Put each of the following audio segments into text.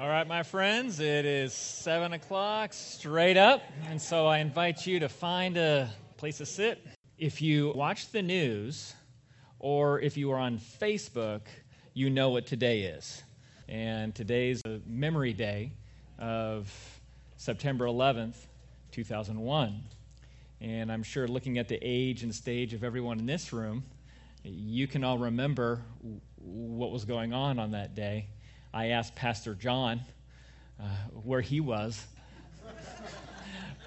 All right, my friends, it is 7 o'clock straight up, and so I invite you to find a place to sit. If you watch the news or if you are on Facebook, you know what today is. And today's a memory day of September 11th, 2001. And I'm sure looking at the age and stage of everyone in this room, you can all remember what was going on on that day. I asked Pastor John uh, where he was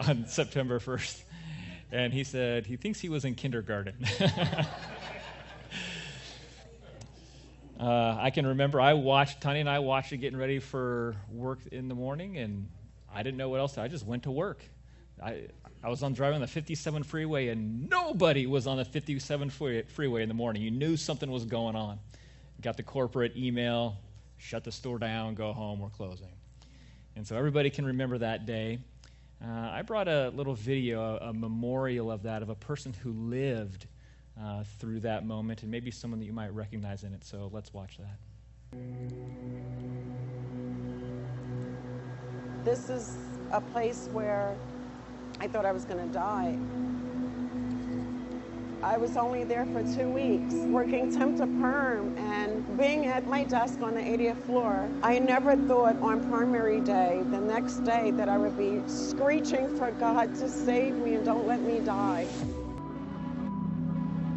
on September 1st, and he said he thinks he was in kindergarten. uh, I can remember I watched, Tanya and I watched it getting ready for work in the morning, and I didn't know what else. to I just went to work. I, I was on driving the 57 freeway, and nobody was on the 57 freeway in the morning. You knew something was going on. Got the corporate email, shut the store down, go home, we're closing. And so everybody can remember that day. Uh, I brought a little video, a, a, memorial of that, of a person who lived uh, through that moment, and maybe someone that you might recognize in it. So let's watch that. This is a place where I thought I was going to die. I was only there for two weeks, working temp to perm and being at my desk on the 80th floor. I never thought on primary day, the next day, that I would be screeching for God to save me and don't let me die.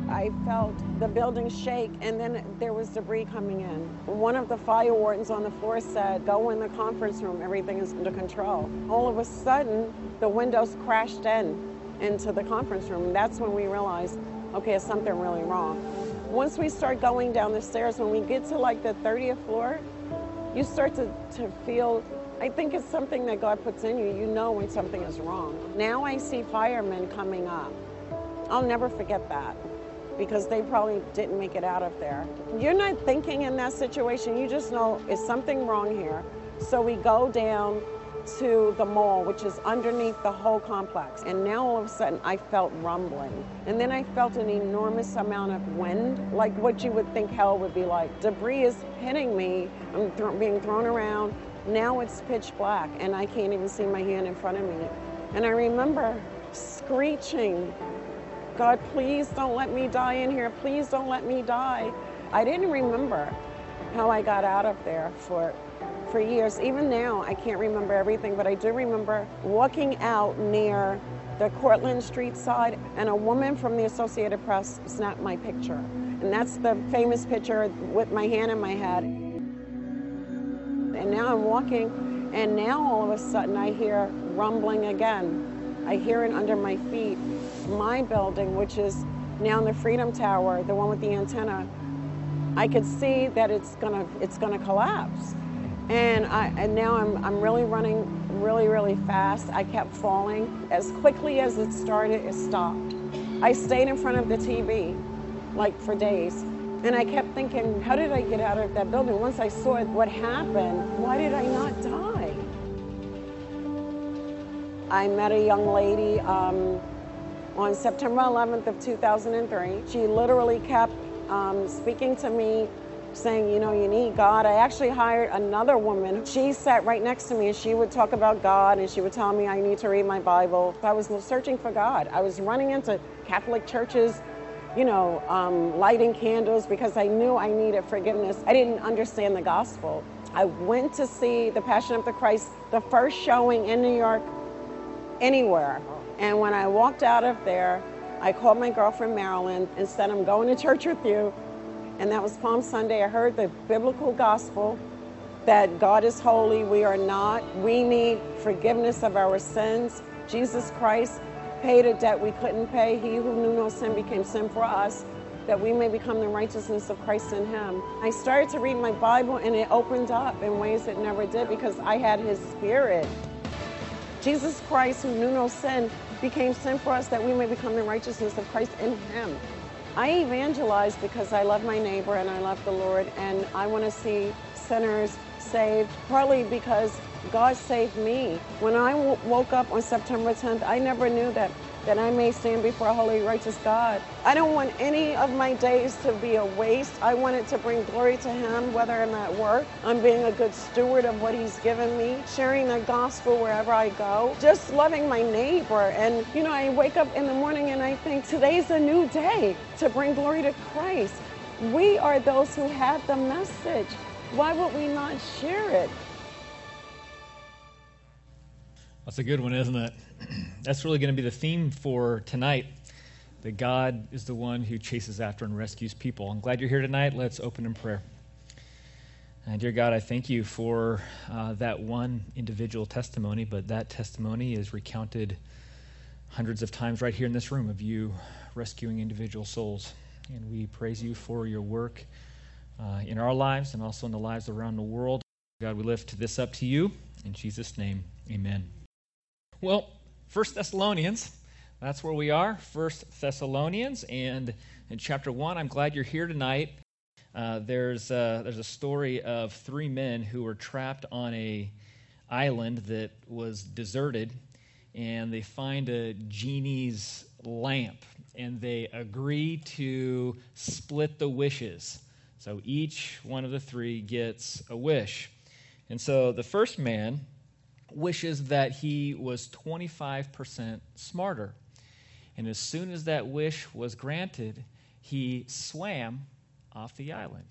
I felt the building shake, and then there was debris coming in. One of the fire wardens on the floor said, Go in the conference room, everything is under control. All of a sudden, the windows crashed in into the conference room. That's when we realized okay, is something really wrong. Once we start going down the stairs, when we get to like the 30th floor, you start to, to feel, I think it's something that God puts in you. You know when something is wrong. Now I see firemen coming up. I'll never forget that because they probably didn't make it out of there. You're not thinking in that situation, you just know, is something wrong here? So we go down to the mall, which is underneath the whole complex. And now all of a sudden I felt rumbling. And then I felt an enormous amount of wind, like what you would think hell would be like. Debris is hitting me, I'm th- being thrown around. Now it's pitch black and I can't even see my hand in front of me. And I remember screeching, God, please don't let me die in here. Please don't let me die. I didn't remember how I got out of there for for years. Even now, I can't remember everything, but I do remember walking out near the Cortlandt Street side, and a woman from the Associated Press snapped my picture. And that's the famous picture with my hand in my head. And now I'm walking, and now all of a sudden I hear rumbling again. I hear it under my feet. My building, which is now in the Freedom Tower, the one with the antenna, I could see that it's gonna it's gonna collapse. And, I, and now I'm, I'm really running really, really fast. I kept falling. As quickly as it started, it stopped. I stayed in front of the TV like for days. And I kept thinking, how did I get out of that building? Once I saw what happened, why did I not die? I met a young lady um, on September 11th of 2003. She literally kept um, speaking to me saying, you know, you need God. I actually hired another woman. She sat right next to me and she would talk about God and she would tell me I need to read my Bible. I was searching for God. I was running into Catholic churches, you know, um, lighting candles because I knew I needed forgiveness. I didn't understand the gospel. I went to see The Passion of the Christ, the first showing in New York, anywhere. And when I walked out of there, I called my girlfriend Marilyn and said, I'm going to church with you and that was Palm Sunday. I heard the biblical gospel that God is holy, we are not. We need forgiveness of our sins. Jesus Christ paid a debt we couldn't pay. He who knew no sin became sin for us, that we may become the righteousness of Christ in Him. I started to read my Bible and it opened up in ways it never did because I had His Spirit. Jesus Christ, who knew no sin, became sin for us that we may become the righteousness of Christ in Him. I evangelize because I love my neighbor and I love the Lord, and I want to see sinners saved, partly because God saved me. When I woke up on September 10th, I never knew that that I may stand before a holy, righteous God. I don't want any of my days to be a waste. I want it to bring glory to Him, whether I'm at work, I'm being a good steward of what He's given me, sharing the gospel wherever I go, just loving my neighbor. And, you know, I wake up in the morning and I think today's a new day to bring glory to Christ. We are those who have the message. Why would we not share it? That's a good one, isn't it? That's really going to be the theme for tonight that God is the one who chases after and rescues people. I'm glad you're here tonight. Let's open in prayer. And dear God, I thank you for uh, that one individual testimony, but that testimony is recounted hundreds of times right here in this room of you rescuing individual souls. And we praise you for your work uh, in our lives and also in the lives around the world. God, we lift this up to you. In Jesus' name, amen. Well, First Thessalonians, that's where we are. First Thessalonians, and in chapter one, I'm glad you're here tonight. Uh, there's uh, there's a story of three men who were trapped on a island that was deserted, and they find a genie's lamp, and they agree to split the wishes. So each one of the three gets a wish, and so the first man wishes that he was 25% smarter. And as soon as that wish was granted, he swam off the island.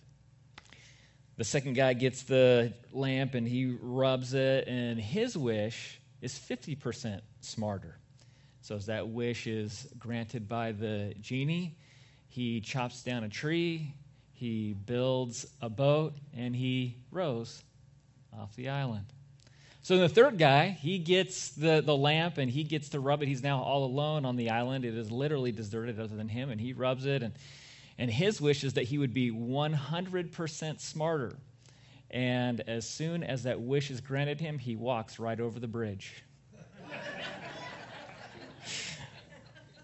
The second guy gets the lamp and he rubs it, and his wish is 50% smarter. So, as that wish is granted by the genie, he chops down a tree, he builds a boat, and he rows off the island. So the third guy, he gets the, the lamp and he gets to rub it. He's now all alone on the island. It is literally deserted other than him, and he rubs it. And, and his wish is that he would be 100% smarter. And as soon as that wish is granted him, he walks right over the bridge.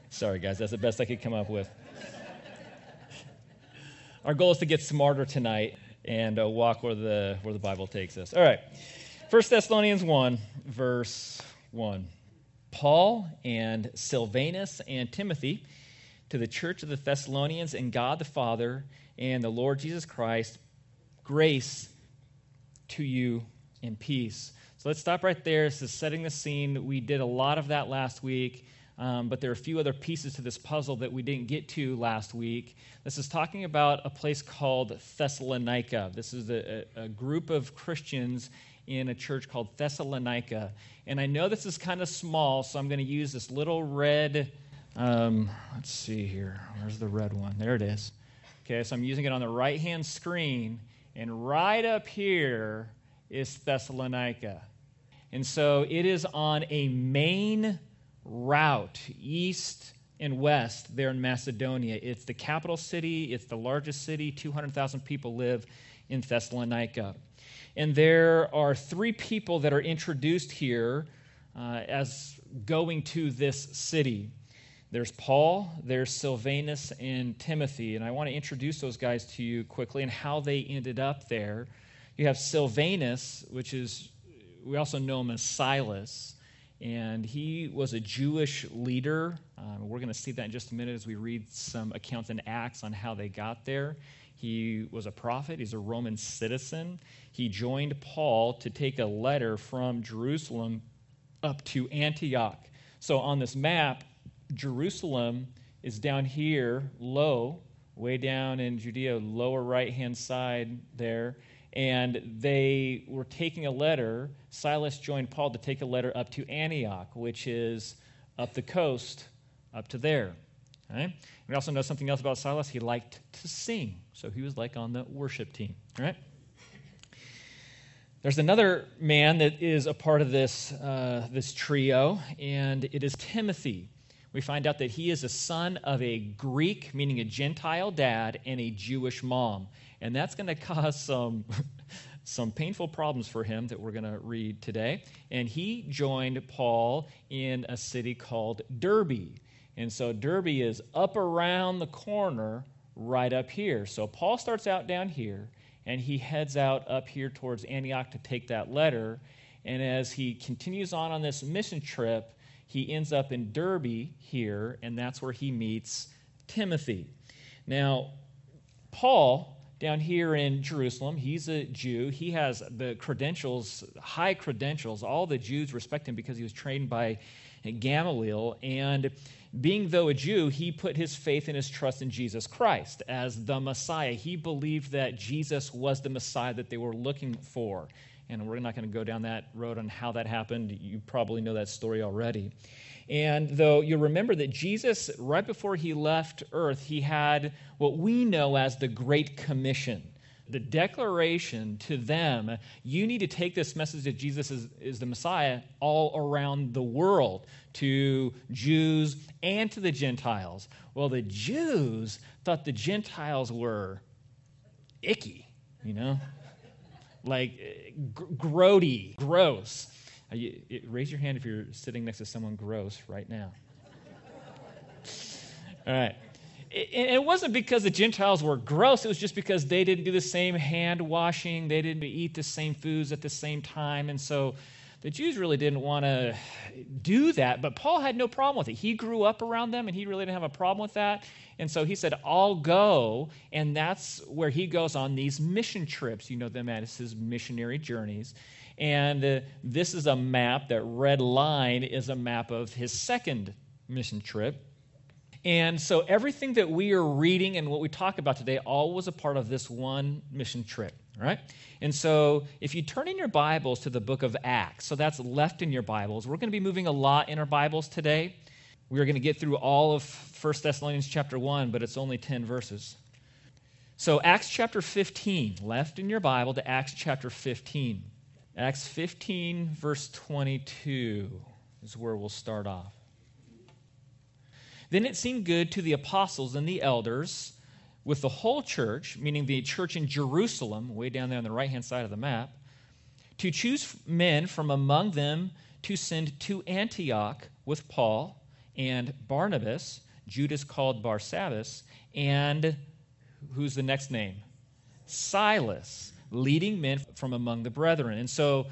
Sorry, guys, that's the best I could come up with. Our goal is to get smarter tonight and uh, walk where the, where the Bible takes us. All right. 1 Thessalonians 1, verse 1. Paul and Silvanus and Timothy to the church of the Thessalonians and God the Father and the Lord Jesus Christ, grace to you and peace. So let's stop right there. This is setting the scene. We did a lot of that last week, um, but there are a few other pieces to this puzzle that we didn't get to last week. This is talking about a place called Thessalonica. This is a, a group of Christians in a church called Thessalonica. And I know this is kind of small, so I'm going to use this little red. Um, let's see here. Where's the red one? There it is. Okay, so I'm using it on the right hand screen. And right up here is Thessalonica. And so it is on a main route, east and west, there in Macedonia. It's the capital city, it's the largest city. 200,000 people live in Thessalonica. And there are three people that are introduced here uh, as going to this city. There's Paul, there's Silvanus, and Timothy. And I want to introduce those guys to you quickly and how they ended up there. You have Silvanus, which is, we also know him as Silas. And he was a Jewish leader. Um, we're going to see that in just a minute as we read some accounts in Acts on how they got there. He was a prophet, he's a Roman citizen. He joined Paul to take a letter from Jerusalem up to Antioch. So on this map, Jerusalem is down here, low, way down in Judea, lower right hand side there. And they were taking a letter. Silas joined Paul to take a letter up to Antioch, which is up the coast, up to there. Right? We also know something else about Silas. He liked to sing. So he was like on the worship team. Right? There's another man that is a part of this, uh, this trio, and it is Timothy. We find out that he is a son of a Greek, meaning a Gentile dad, and a Jewish mom. And that's going to cause some, some painful problems for him that we're going to read today. And he joined Paul in a city called Derbe. And so Derbe is up around the corner right up here. So Paul starts out down here and he heads out up here towards Antioch to take that letter. And as he continues on on this mission trip, he ends up in Derbe here, and that's where he meets Timothy. Now, Paul, down here in Jerusalem, he's a Jew. He has the credentials, high credentials. All the Jews respect him because he was trained by Gamaliel. And being though a Jew, he put his faith and his trust in Jesus Christ as the Messiah. He believed that Jesus was the Messiah that they were looking for. And we're not going to go down that road on how that happened. You probably know that story already. And though you remember that Jesus, right before he left earth, he had what we know as the Great Commission the declaration to them you need to take this message that Jesus is, is the Messiah all around the world to Jews and to the Gentiles. Well, the Jews thought the Gentiles were icky, you know? like g- grody, gross. Uh, you, raise your hand if you're sitting next to someone gross right now. All right it wasn't because the Gentiles were gross, it was just because they didn't do the same hand washing, they didn't eat the same foods at the same time. And so the Jews really didn't want to do that, but Paul had no problem with it. He grew up around them and he really didn't have a problem with that. And so he said, I'll go. And that's where he goes on these mission trips. You know them as his missionary journeys. And uh, this is a map, that red line is a map of his second mission trip. And so everything that we are reading and what we talk about today all was a part of this one mission trip, right? And so if you turn in your Bibles to the book of Acts, so that's left in your Bibles, we're going to be moving a lot in our Bibles today. We're going to get through all of 1 Thessalonians chapter 1, but it's only 10 verses. So Acts chapter 15, left in your Bible to Acts chapter 15. Acts 15, verse 22 is where we'll start off. Then it seemed good to the apostles and the elders with the whole church, meaning the church in Jerusalem, way down there on the right hand side of the map, to choose men from among them to send to Antioch with Paul and Barnabas, Judas called Barsabbas, and who's the next name? Silas, leading men from among the brethren. And so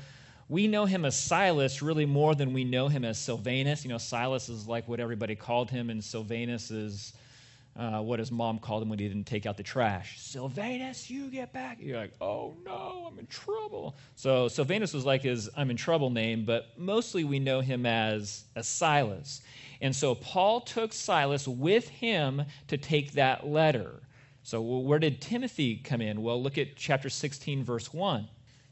we know him as Silas really more than we know him as Silvanus. You know, Silas is like what everybody called him, and Silvanus is uh, what his mom called him when he didn't take out the trash. Silvanus, you get back. You're like, oh no, I'm in trouble. So Silvanus was like his I'm in trouble name, but mostly we know him as, as Silas. And so Paul took Silas with him to take that letter. So where did Timothy come in? Well, look at chapter 16, verse 1.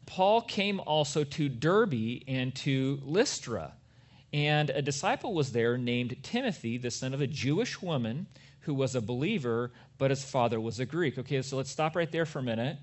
Paul came also to Derbe and to Lystra. And a disciple was there named Timothy, the son of a Jewish woman who was a believer, but his father was a Greek. Okay, so let's stop right there for a minute.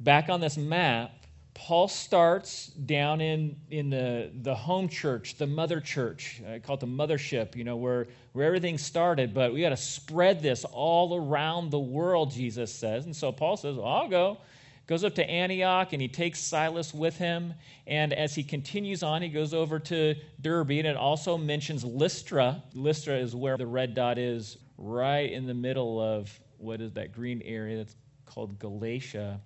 Back on this map, Paul starts down in, in the, the home church, the mother church. I call it the mothership, you know, where, where everything started, but we got to spread this all around the world, Jesus says. And so Paul says, well, I'll go goes up to Antioch and he takes Silas with him. And as he continues on, he goes over to Derbe and it also mentions Lystra. Lystra is where the red dot is, right in the middle of what is that green area that's called Galatia.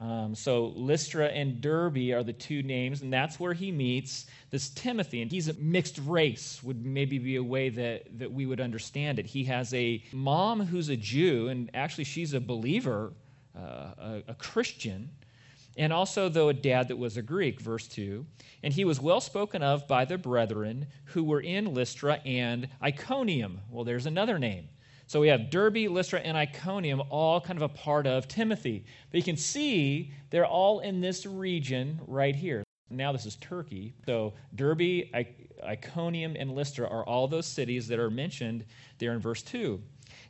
Um, so Lystra and Derbe are the two names, and that's where he meets this Timothy. And he's a mixed race, would maybe be a way that, that we would understand it. He has a mom who's a Jew, and actually she's a believer uh, a, a Christian, and also, though, a dad that was a Greek, verse 2. And he was well spoken of by the brethren who were in Lystra and Iconium. Well, there's another name. So we have Derbe, Lystra, and Iconium, all kind of a part of Timothy. But you can see they're all in this region right here. Now this is Turkey. So Derbe, Iconium, and Lystra are all those cities that are mentioned there in verse 2.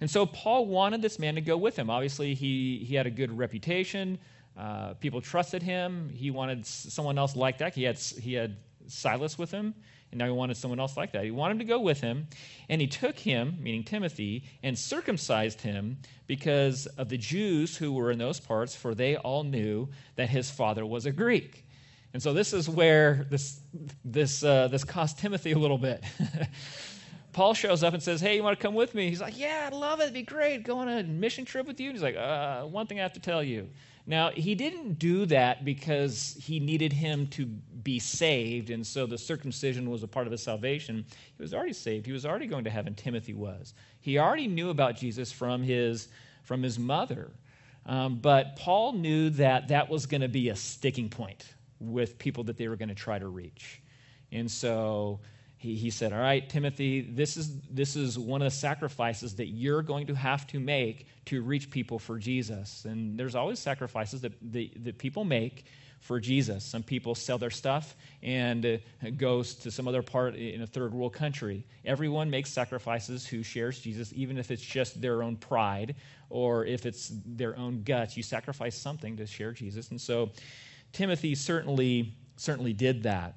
And so Paul wanted this man to go with him. Obviously, he, he had a good reputation. Uh, people trusted him. He wanted someone else like that. He had, he had Silas with him, and now he wanted someone else like that. He wanted to go with him, and he took him, meaning Timothy, and circumcised him because of the Jews who were in those parts, for they all knew that his father was a Greek. And so this is where this, this, uh, this cost Timothy a little bit. Paul shows up and says, Hey, you want to come with me? He's like, Yeah, I'd love it. It'd be great. Go on a mission trip with you. And he's like, uh, One thing I have to tell you Now, he didn't do that because he needed him to be saved, and so the circumcision was a part of his salvation. He was already saved. He was already going to heaven. Timothy was. He already knew about Jesus from his, from his mother. Um, but Paul knew that that was going to be a sticking point with people that they were going to try to reach. And so he, he said, All right, Timothy, this is, this is one of the sacrifices that you're going to have to make to reach people for Jesus. And there's always sacrifices that, that, that people make for Jesus. Some people sell their stuff and uh, goes to some other part in a third world country. Everyone makes sacrifices who shares Jesus, even if it's just their own pride or if it's their own guts. You sacrifice something to share Jesus. And so Timothy certainly certainly did that.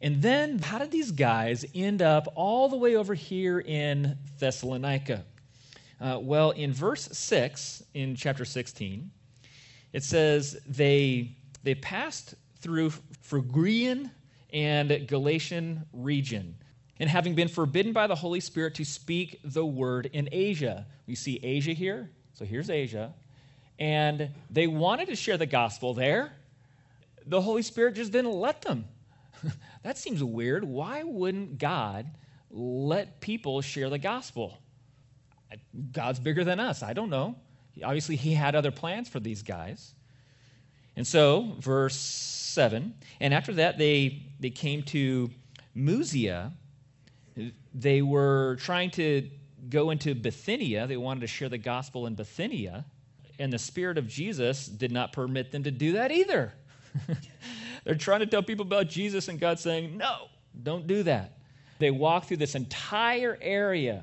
And then, how did these guys end up all the way over here in Thessalonica? Uh, well, in verse 6 in chapter 16, it says they, they passed through Phrygian and Galatian region, and having been forbidden by the Holy Spirit to speak the word in Asia. We see Asia here, so here's Asia. And they wanted to share the gospel there. The Holy Spirit just didn't let them. that seems weird. Why wouldn't God let people share the gospel? God's bigger than us. I don't know. Obviously, he had other plans for these guys. And so, verse 7 and after that, they, they came to Mysia. They were trying to go into Bithynia. They wanted to share the gospel in Bithynia. And the Spirit of Jesus did not permit them to do that either. They're trying to tell people about Jesus, and God's saying, no, don't do that. They walk through this entire area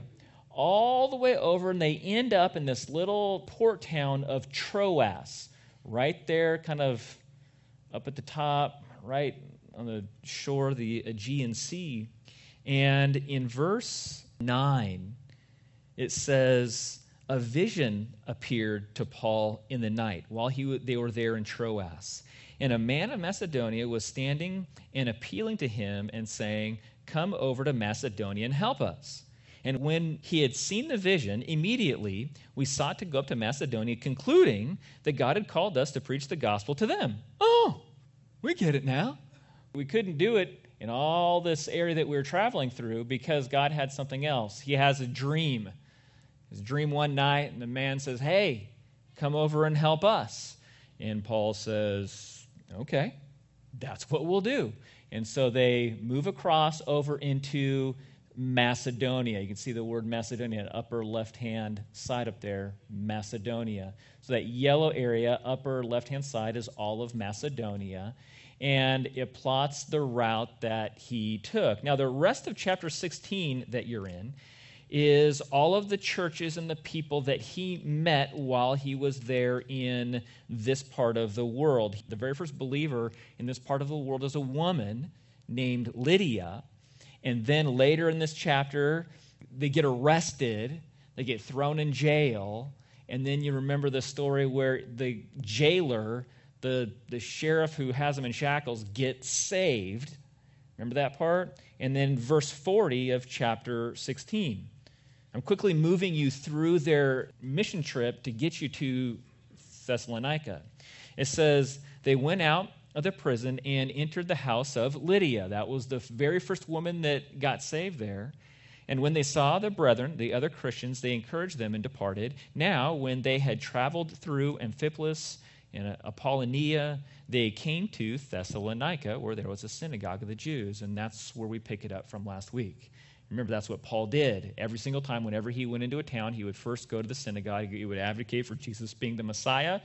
all the way over, and they end up in this little port town of Troas, right there, kind of up at the top, right on the shore of the Aegean Sea. And in verse 9, it says, A vision appeared to Paul in the night while he, they were there in Troas. And a man of Macedonia was standing and appealing to him and saying, Come over to Macedonia and help us. And when he had seen the vision, immediately we sought to go up to Macedonia, concluding that God had called us to preach the gospel to them. Oh, we get it now. We couldn't do it in all this area that we were traveling through because God had something else. He has a dream. His dream one night, and the man says, Hey, come over and help us. And Paul says, Okay, that's what we'll do. And so they move across over into Macedonia. You can see the word Macedonia, upper left hand side up there, Macedonia. So that yellow area, upper left hand side, is all of Macedonia. And it plots the route that he took. Now, the rest of chapter 16 that you're in is all of the churches and the people that he met while he was there in this part of the world. The very first believer in this part of the world is a woman named Lydia. And then later in this chapter, they get arrested, they get thrown in jail. And then you remember the story where the jailer, the, the sheriff who has them in shackles, gets saved. Remember that part? And then verse 40 of chapter 16. I'm quickly moving you through their mission trip to get you to Thessalonica. It says, They went out of the prison and entered the house of Lydia. That was the very first woman that got saved there. And when they saw the brethren, the other Christians, they encouraged them and departed. Now, when they had traveled through Amphipolis and Apollonia, they came to Thessalonica, where there was a synagogue of the Jews. And that's where we pick it up from last week. Remember, that's what Paul did. Every single time, whenever he went into a town, he would first go to the synagogue. He would advocate for Jesus being the Messiah.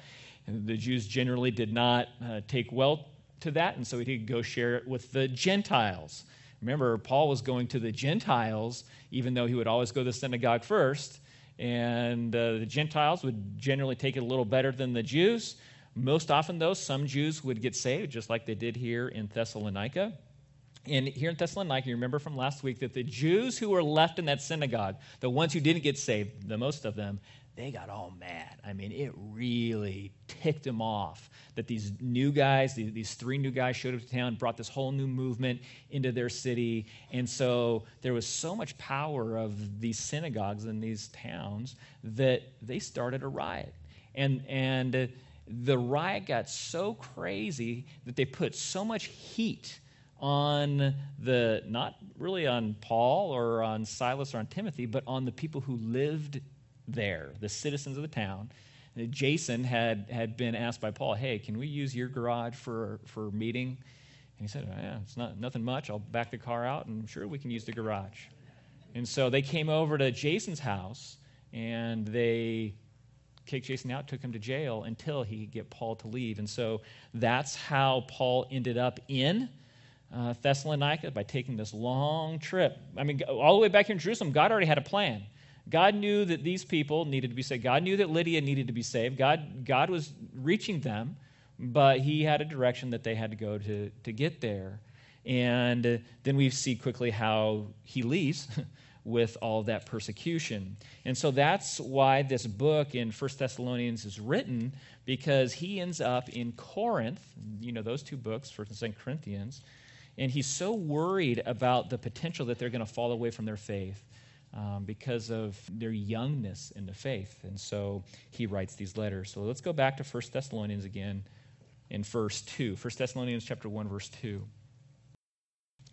And the Jews generally did not uh, take well to that, and so he'd go share it with the Gentiles. Remember, Paul was going to the Gentiles, even though he would always go to the synagogue first. And uh, the Gentiles would generally take it a little better than the Jews. Most often, though, some Jews would get saved, just like they did here in Thessalonica. And here in Thessalonica, you remember from last week that the Jews who were left in that synagogue, the ones who didn't get saved, the most of them, they got all mad. I mean, it really ticked them off that these new guys, these three new guys showed up to town, brought this whole new movement into their city. And so there was so much power of these synagogues in these towns that they started a riot. And, and the riot got so crazy that they put so much heat on the, not really on Paul or on Silas or on Timothy, but on the people who lived there, the citizens of the town. Jason had, had been asked by Paul, hey, can we use your garage for, for meeting? And he said, oh, yeah, it's not, nothing much. I'll back the car out and I'm sure we can use the garage. And so they came over to Jason's house and they kicked Jason out, took him to jail until he could get Paul to leave. And so that's how Paul ended up in uh, Thessalonica by taking this long trip. I mean, all the way back here in Jerusalem, God already had a plan. God knew that these people needed to be saved. God knew that Lydia needed to be saved. God, God was reaching them, but He had a direction that they had to go to, to get there. And then we see quickly how He leaves. with all that persecution. And so that's why this book in First Thessalonians is written, because he ends up in Corinth, you know, those two books, First and Second Corinthians, and he's so worried about the potential that they're going to fall away from their faith um, because of their youngness in the faith. And so he writes these letters. So let's go back to 1 Thessalonians again in verse 2. 1 Thessalonians chapter 1, verse 2.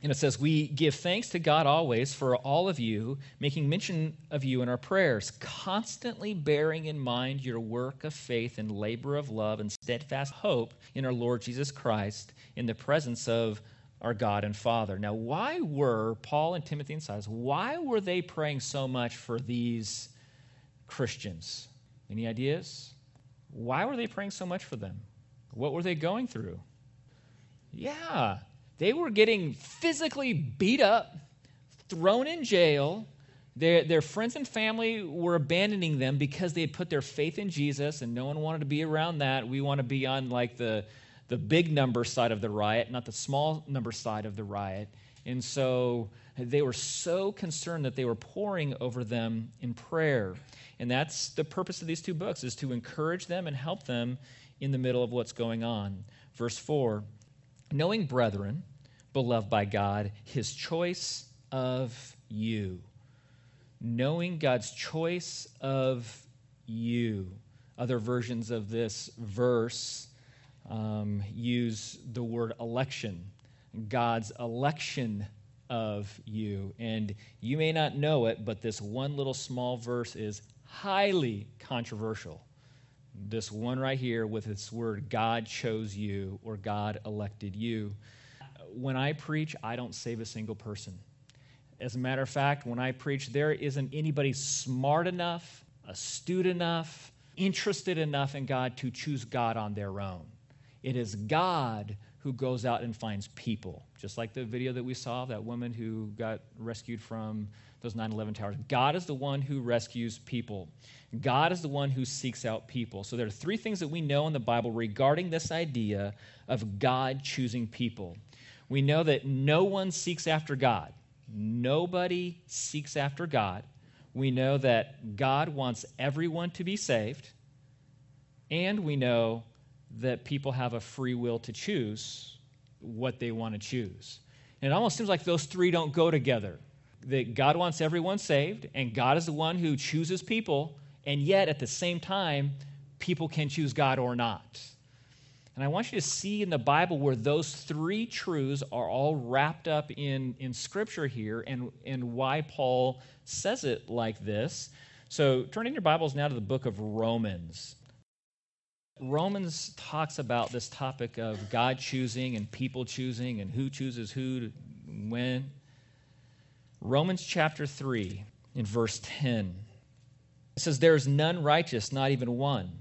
And it says, We give thanks to God always for all of you, making mention of you in our prayers, constantly bearing in mind your work of faith and labor of love and steadfast hope in our Lord Jesus Christ in the presence of our God and Father. Now, why were Paul and Timothy and Silas, why were they praying so much for these Christians? Any ideas? Why were they praying so much for them? What were they going through? Yeah, they were getting physically beat up, thrown in jail. Their, their friends and family were abandoning them because they had put their faith in Jesus, and no one wanted to be around that. We want to be on like the, the big number side of the riot, not the small number side of the riot. And so they were so concerned that they were pouring over them in prayer. And that's the purpose of these two books is to encourage them and help them in the middle of what's going on. Verse 4, knowing brethren, beloved by God, his choice of you. Knowing God's choice of you. Other versions of this verse um, use the word election, God's election of you. And you may not know it, but this one little small verse is highly controversial. This one right here with its word, God chose you or God elected you. When I preach, I don't save a single person. As a matter of fact, when I preach, there isn't anybody smart enough, astute enough, interested enough in God to choose God on their own. It is God who goes out and finds people. Just like the video that we saw, of that woman who got rescued from those 9 11 towers. God is the one who rescues people. God is the one who seeks out people. So there are three things that we know in the Bible regarding this idea of God choosing people. We know that no one seeks after God, nobody seeks after God. We know that God wants everyone to be saved. And we know that people have a free will to choose what they want to choose. And it almost seems like those three don't go together. That God wants everyone saved, and God is the one who chooses people, and yet at the same time, people can choose God or not. And I want you to see in the Bible where those three truths are all wrapped up in, in Scripture here and, and why Paul says it like this. So turn in your Bibles now to the book of Romans. Romans talks about this topic of God choosing and people choosing and who chooses who to, when. Romans chapter 3 in verse 10. It says, There is none righteous, not even one.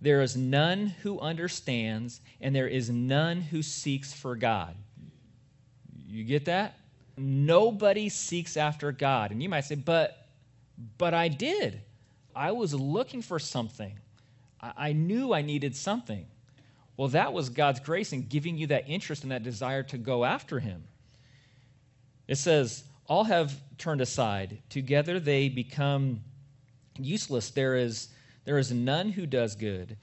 There is none who understands, and there is none who seeks for God. You get that? Nobody seeks after God. And you might say, But but I did. I was looking for something. I knew I needed something. Well, that was God's grace in giving you that interest and that desire to go after Him. It says, All have turned aside. Together they become useless. There is, there is none who does good,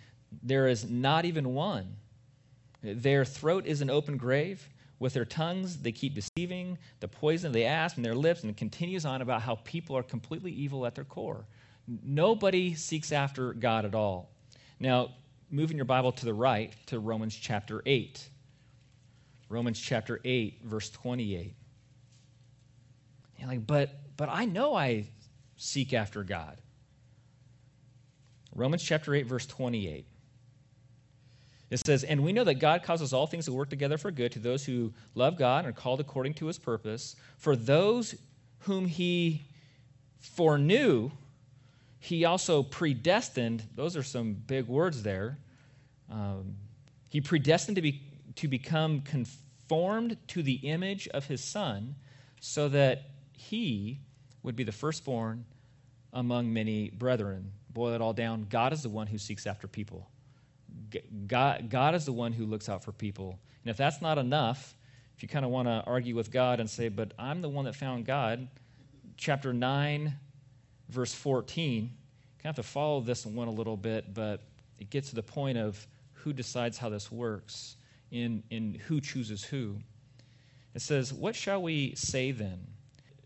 there is not even one. Their throat is an open grave. With their tongues, they keep deceiving. The poison they ask from their lips, and it continues on about how people are completely evil at their core. Nobody seeks after God at all. Now, moving your Bible to the right to Romans chapter 8. Romans chapter 8, verse 28. You're like, but, but I know I seek after God. Romans chapter 8, verse 28. It says, And we know that God causes all things to work together for good to those who love God and are called according to his purpose. For those whom he foreknew, he also predestined. Those are some big words there. Um, he predestined to, be, to become conformed to the image of his son so that he would be the firstborn among many brethren. Boil it all down. God is the one who seeks after people. God, God is the one who looks out for people. And if that's not enough, if you kind of want to argue with God and say, but I'm the one that found God, chapter 9, verse 14, you kind of have to follow this one a little bit, but it gets to the point of who decides how this works, in, in who chooses who. It says, What shall we say then?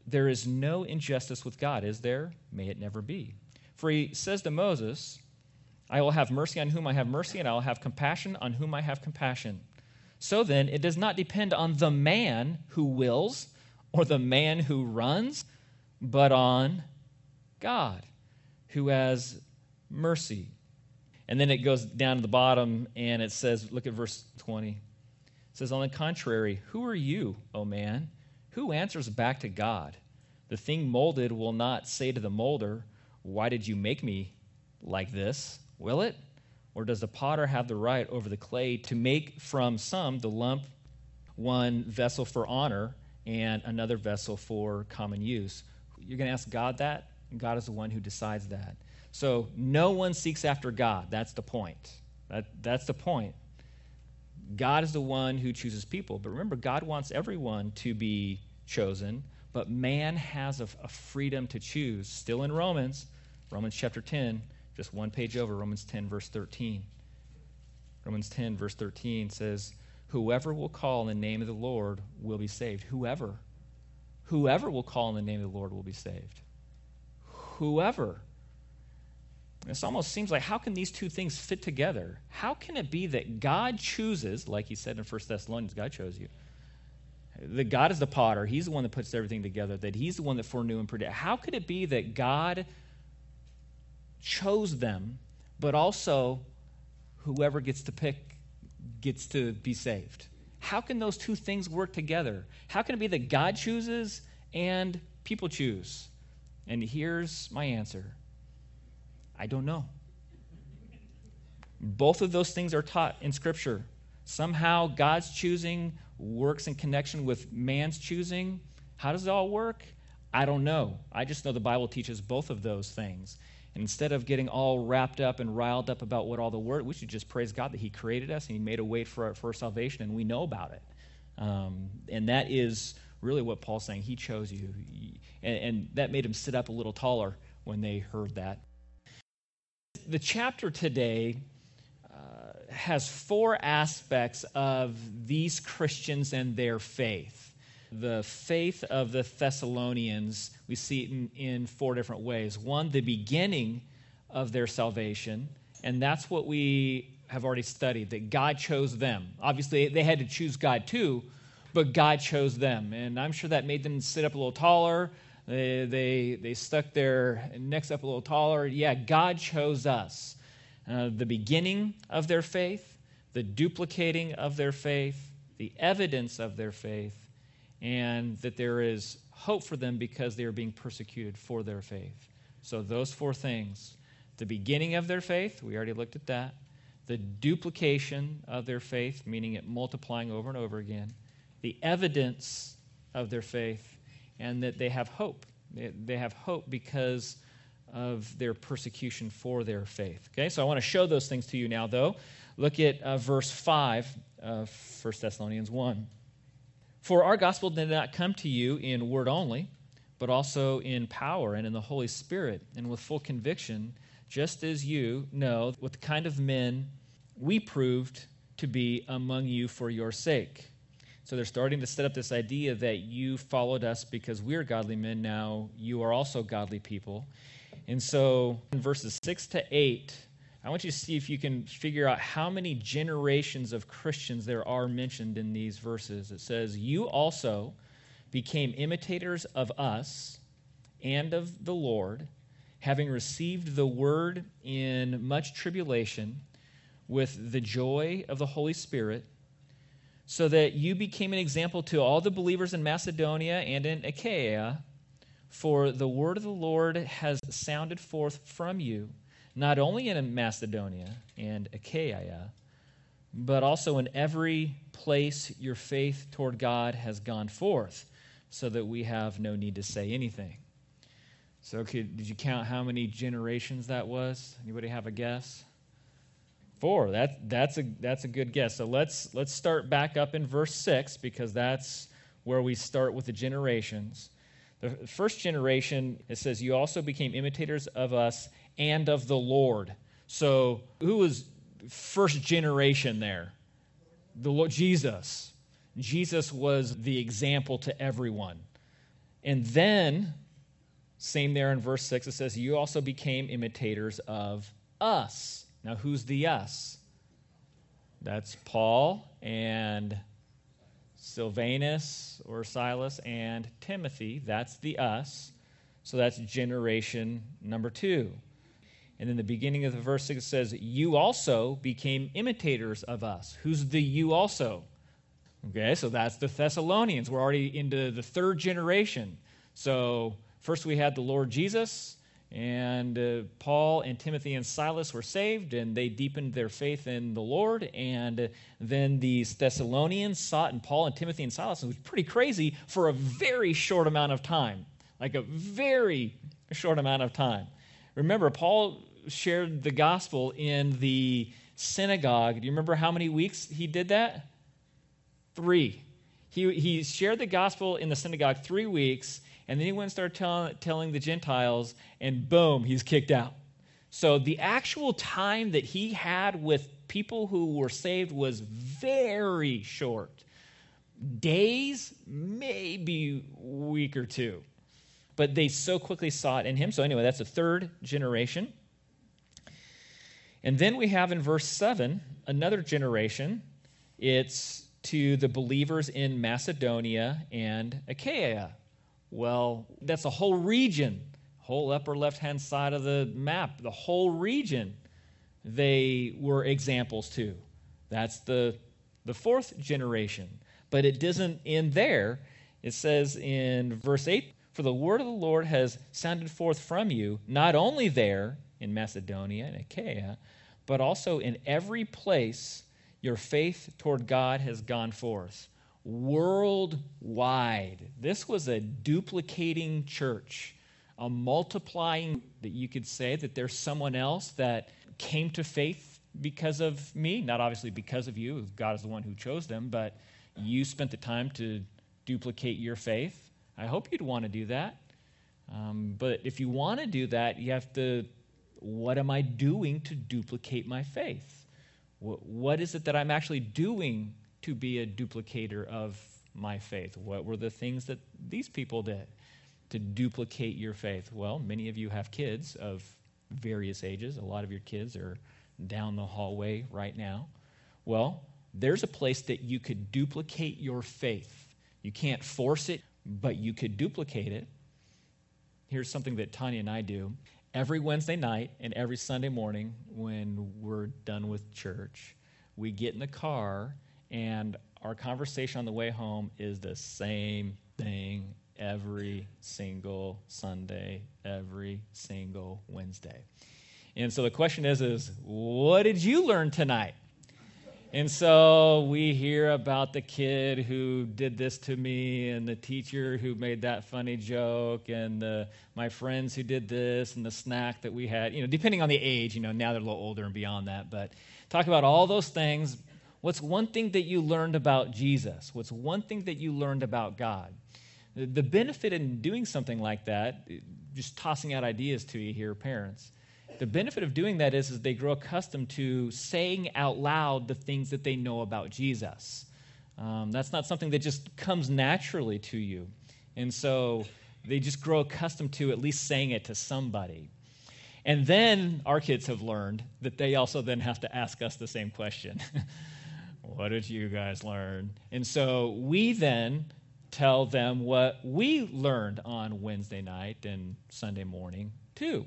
There is no injustice with God, is there? May it never be. For he says to Moses, I will have mercy on whom I have mercy, and I will have compassion on whom I have compassion. So then, it does not depend on the man who wills or the man who runs, but on God who has mercy. And then it goes down to the bottom and it says, look at verse 20. It says, On the contrary, who are you, O man? Who answers back to God? The thing molded will not say to the molder, Why did you make me like this? Will it? Or does the potter have the right over the clay to make from some the lump one vessel for honor and another vessel for common use? You're going to ask God that, and God is the one who decides that. So no one seeks after God. That's the point. That, that's the point. God is the one who chooses people. But remember, God wants everyone to be chosen, but man has a, a freedom to choose. Still in Romans, Romans chapter 10, just one page over, Romans 10, verse 13. Romans 10, verse 13 says, Whoever will call in the name of the Lord will be saved. Whoever. Whoever will call in the name of the Lord will be saved. Whoever. This almost seems like how can these two things fit together? How can it be that God chooses, like he said in 1 Thessalonians, God chose you? That God is the potter, he's the one that puts everything together, that he's the one that foreknew and predicted. How could it be that God chose them, but also whoever gets to pick gets to be saved. How can those two things work together? How can it be that God chooses and people choose? And here's my answer I don't know. Both of those things are taught in Scripture. Somehow God's choosing works in connection with man's choosing. How does it all work? I don't know. I just know the Bible teaches both of those things. And instead of getting all wrapped up and riled up about what all the word, we should just praise God that He created us and He made a way for our, for our salvation, and we know about it. Um, and that is really what Paul's saying. He chose you. And, and that made him sit up a little taller when they heard that. The chapter today uh, has four aspects of these Christians and their faith the faith of the Thessalonians, we see it in, in four different ways. One, the beginning of their salvation, and that's what we have already studied that God chose them. Obviously, they had to choose God too, but God chose them. And I'm sure that made them sit up a little taller. They, they, they stuck their necks up a little taller. Yeah, God chose us. Uh, the beginning of their faith, the duplicating of their faith, the evidence of their faith, and that there is hope for them because they are being persecuted for their faith. So, those four things the beginning of their faith, we already looked at that, the duplication of their faith, meaning it multiplying over and over again, the evidence of their faith, and that they have hope. They, have hope because of their persecution for their faith. Okay, so I want to show those things to you now, though. Look at uh, verse 5 of 1 Thessalonians 1. For our gospel did not come to you in word only, but also in power and in the Holy Spirit and with full conviction, just as you know what kind of men we proved to be among you for your sake. So they're starting to set up this idea that you followed us because we're godly men. Now you are also godly people. And so in verses 6 to 8, I want you to see if you can figure out how many generations of Christians there are mentioned in these verses. It says, You also became imitators of us and of the Lord, having received the word in much tribulation with the joy of the Holy Spirit, so that you became an example to all the believers in Macedonia and in Achaia. For the word of the Lord has sounded forth from you, not only in Macedonia and Achaia, but also in every place your faith toward God has gone forth, so that we have no need to say anything. So, could, did you count how many generations that was? Anybody have a guess? Four. That, that's, a, that's a good guess. So let's, let's start back up in verse 6 because that's where we start with the generations. The first generation, it says, You also became imitators of us and of the Lord. So who was first generation there? The Lord Jesus. Jesus was the example to everyone. And then, same there in verse 6, it says, You also became imitators of us. Now, who's the us? That's Paul and Silvanus or Silas and Timothy. That's the us. So that's generation number two. And in the beginning of the verse, it says, You also became imitators of us. Who's the you also? Okay, so that's the Thessalonians. We're already into the third generation. So first we had the Lord Jesus, and uh, Paul and Timothy and Silas were saved, and they deepened their faith in the Lord. And uh, then these Thessalonians sought in Paul and Timothy and Silas. It was pretty crazy for a very short amount of time, like a very short amount of time. Remember, Paul shared the gospel in the synagogue. Do you remember how many weeks he did that? Three. He, he shared the gospel in the synagogue three weeks, and then he went and started tell, telling the Gentiles, and boom, he's kicked out. So the actual time that he had with people who were saved was very short. Days, maybe week or two. But they so quickly saw it in him. So, anyway, that's a third generation. And then we have in verse 7 another generation. It's to the believers in Macedonia and Achaia. Well, that's a whole region, whole upper left hand side of the map, the whole region they were examples to. That's the, the fourth generation. But it doesn't end there. It says in verse 8 For the word of the Lord has sounded forth from you, not only there in Macedonia and Achaia, but also in every place your faith toward God has gone forth worldwide. This was a duplicating church, a multiplying, that you could say that there's someone else that came to faith because of me, not obviously because of you, God is the one who chose them, but you spent the time to duplicate your faith. I hope you'd want to do that. Um, but if you want to do that, you have to, what am I doing to duplicate my faith? What, what is it that I'm actually doing to be a duplicator of my faith? What were the things that these people did to duplicate your faith? Well, many of you have kids of various ages. A lot of your kids are down the hallway right now. Well, there's a place that you could duplicate your faith. You can't force it, but you could duplicate it. Here's something that Tanya and I do every Wednesday night and every Sunday morning when we're done with church. We get in the car and our conversation on the way home is the same thing every single Sunday, every single Wednesday. And so the question is is what did you learn tonight? And so we hear about the kid who did this to me, and the teacher who made that funny joke, and the, my friends who did this, and the snack that we had. You know, depending on the age, you know, now they're a little older and beyond that. But talk about all those things, What's one thing that you learned about Jesus? What's one thing that you learned about God? The benefit in doing something like that, just tossing out ideas to you here, parents, the benefit of doing that is, is they grow accustomed to saying out loud the things that they know about Jesus. Um, that's not something that just comes naturally to you. And so they just grow accustomed to at least saying it to somebody. And then our kids have learned that they also then have to ask us the same question What did you guys learn? And so we then tell them what we learned on Wednesday night and Sunday morning, too.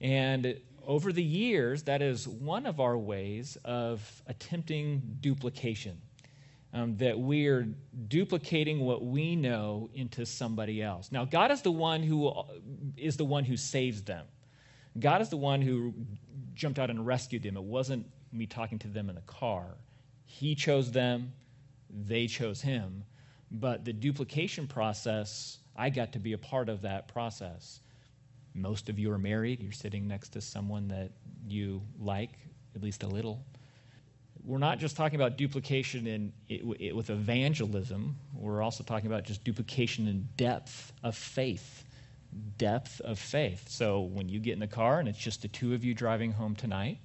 And over the years, that is one of our ways of attempting duplication. Um, that we are duplicating what we know into somebody else. Now, God is the one who is the one who saves them. God is the one who jumped out and rescued them. It wasn't me talking to them in the car. He chose them, they chose him. But the duplication process, I got to be a part of that process. Most of you are married. You're sitting next to someone that you like, at least a little. We're not just talking about duplication in, it, it, with evangelism, we're also talking about just duplication in depth of faith. Depth of faith. So when you get in the car and it's just the two of you driving home tonight,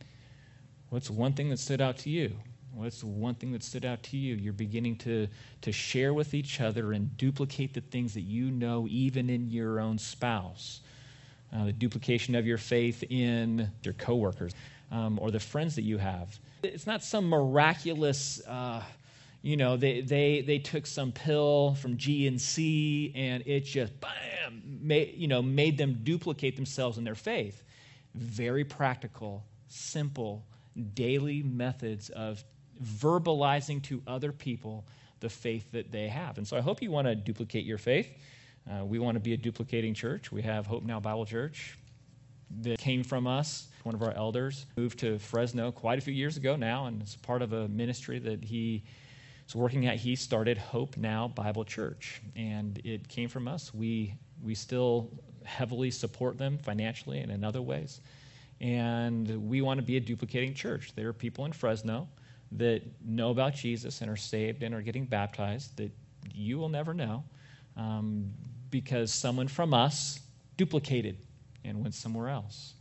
what's one thing that stood out to you? What's the one thing that stood out to you? You're beginning to, to share with each other and duplicate the things that you know, even in your own spouse. Uh, the duplication of your faith in your coworkers um, or the friends that you have. It's not some miraculous, uh, you know, they, they, they took some pill from GNC and it just, bam, made, you know, made them duplicate themselves in their faith. Very practical, simple, daily methods of verbalizing to other people the faith that they have. And so I hope you want to duplicate your faith. Uh, we want to be a duplicating church. We have Hope Now Bible Church that came from us. One of our elders moved to Fresno quite a few years ago now, and it's part of a ministry that he is working at. He started Hope Now Bible Church, and it came from us. We we still heavily support them financially and in other ways, and we want to be a duplicating church. There are people in Fresno that know about Jesus and are saved and are getting baptized that you will never know um, because someone from us duplicated and went somewhere else.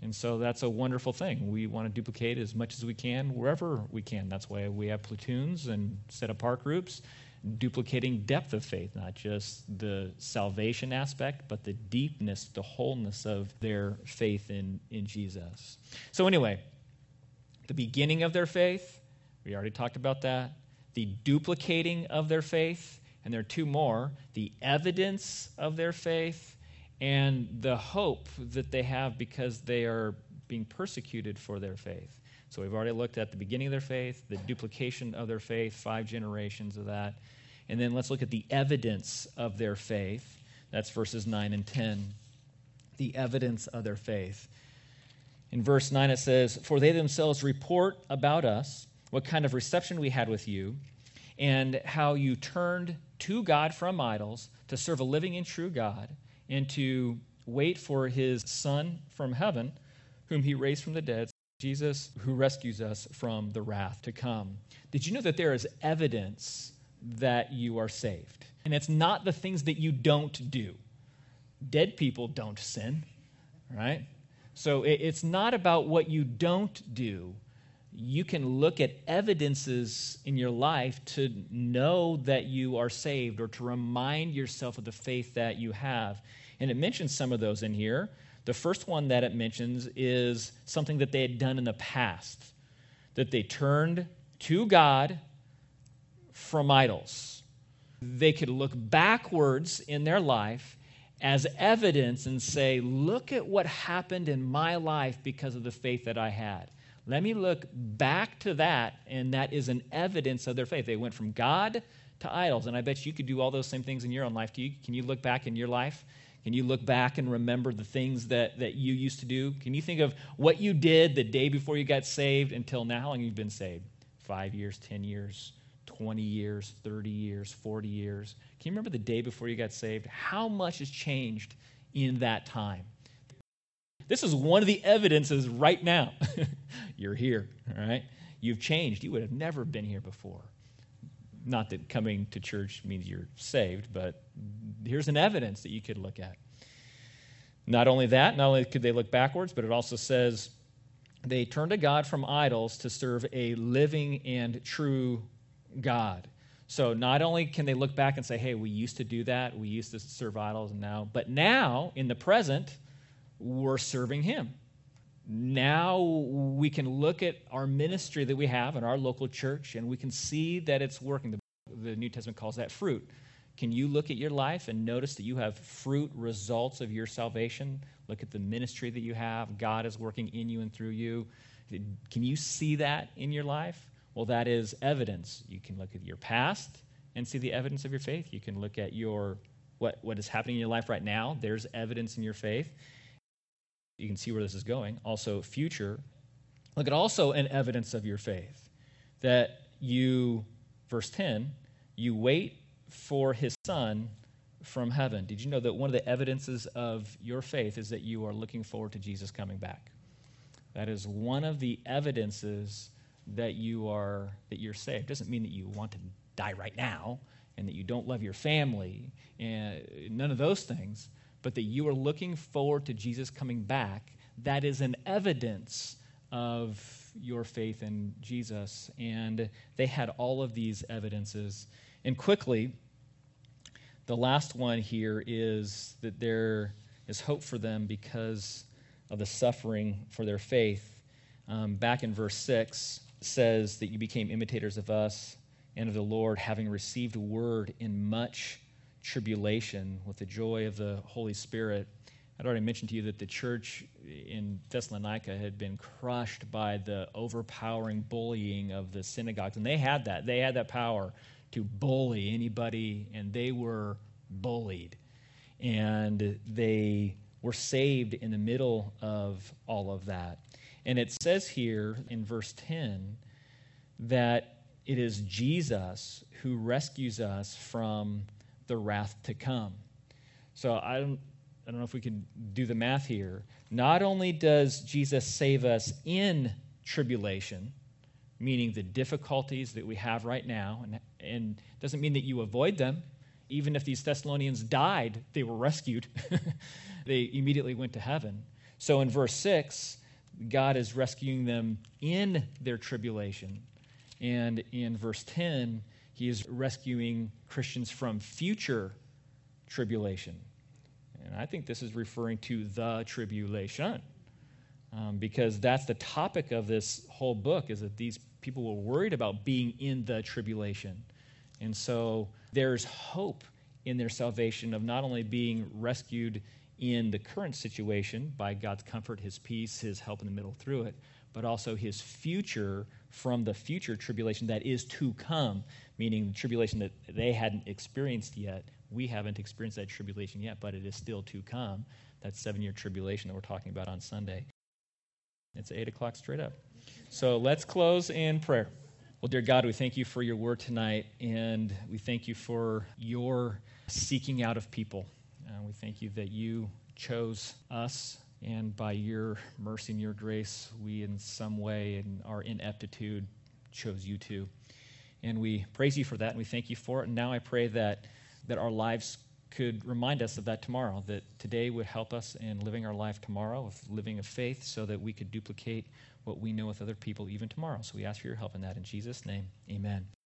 And so that's a wonderful thing. We want to duplicate as much as we can wherever we can. That's why we have platoons and set apart groups, duplicating depth of faith, not just the salvation aspect, but the deepness, the wholeness of their faith in, in Jesus. So, anyway, the beginning of their faith, we already talked about that. The duplicating of their faith, and there are two more the evidence of their faith and the hope that they have because they are being persecuted for their faith. So we've already looked at the beginning of their faith, the duplication of their faith, five generations of that. And then let's look at the evidence of their faith. That's verses 9 and 10. The evidence of their faith. In verse 9, it says, For they themselves report about us what kind of reception we had with you, and how you turned to God from idols to serve a living and true God, and to wait for his Son from heaven, whom he raised from the dead, Jesus, who rescues us from the wrath to come. Did you know that there is evidence that you are saved? And it's not the things that you don't do. Dead people don't sin, right? So it's not about what you don't do, you can look at evidences in your life to know that you are saved or to remind yourself of the faith that you have. And it mentions some of those in here. The first one that it mentions is something that they had done in the past, that they turned to God from idols. They could look backwards in their life as evidence and say, Look at what happened in my life because of the faith that I had. Let me look back to that, and that is an evidence of their faith. They went from God to idols, and I bet you could do all those same things in your own life. You, can you look back in your life? Can you look back and remember the things that, that you used to do? Can you think of what you did the day before you got saved until now? How long you've been saved? Five years, 10 years, 20 years, 30 years, 40 years. Can you remember the day before you got saved? How much has changed in that time? This is one of the evidences right now. You're here, all right? You've changed. You would have never been here before. Not that coming to church means you're saved, but here's an evidence that you could look at. Not only that, not only could they look backwards, but it also says they turned to God from idols to serve a living and true God. So not only can they look back and say, hey, we used to do that, we used to serve idols, and now, but now, in the present, we're serving Him. Now we can look at our ministry that we have in our local church and we can see that it's working. The, the New Testament calls that fruit. Can you look at your life and notice that you have fruit results of your salvation? Look at the ministry that you have. God is working in you and through you. Can you see that in your life? Well, that is evidence. You can look at your past and see the evidence of your faith. You can look at your what, what is happening in your life right now. There's evidence in your faith. You can see where this is going. Also, future. Look at also an evidence of your faith. That you, verse 10, you wait for his son from heaven. Did you know that one of the evidences of your faith is that you are looking forward to Jesus coming back? That is one of the evidences that you are that you're saved. It doesn't mean that you want to die right now and that you don't love your family and none of those things, but that you are looking forward to Jesus coming back. That is an evidence of your faith in Jesus. And they had all of these evidences. And quickly, the last one here is that there is hope for them because of the suffering for their faith. Um, back in verse 6 says that you became imitators of us and of the Lord, having received word in much tribulation with the joy of the Holy Spirit. I'd already mentioned to you that the church in Thessalonica had been crushed by the overpowering bullying of the synagogues. And they had that. They had that power to bully anybody, and they were bullied. And they were saved in the middle of all of that. And it says here in verse 10 that it is Jesus who rescues us from the wrath to come. So I don't, I don't know if we can do the math here. Not only does Jesus save us in tribulation, meaning the difficulties that we have right now, and, and doesn't mean that you avoid them. Even if these Thessalonians died, they were rescued. they immediately went to heaven. So in verse 6, God is rescuing them in their tribulation. And in verse 10, he is rescuing Christians from future tribulation. And I think this is referring to the tribulation. Um, because that's the topic of this whole book is that these people were worried about being in the tribulation and so there's hope in their salvation of not only being rescued in the current situation by god's comfort his peace his help in the middle through it but also his future from the future tribulation that is to come meaning the tribulation that they hadn't experienced yet we haven't experienced that tribulation yet but it is still to come that seven year tribulation that we're talking about on sunday it's 8 o'clock straight up. So let's close in prayer. Well, dear God, we thank you for your word tonight, and we thank you for your seeking out of people. Uh, we thank you that you chose us, and by your mercy and your grace, we in some way, in our ineptitude, chose you too. And we praise you for that, and we thank you for it. And now I pray that, that our lives could remind us of that tomorrow, that today would help us in living our life tomorrow, of living a faith, so that we could duplicate what we know with other people even tomorrow. So we ask for your help in that. In Jesus' name, amen.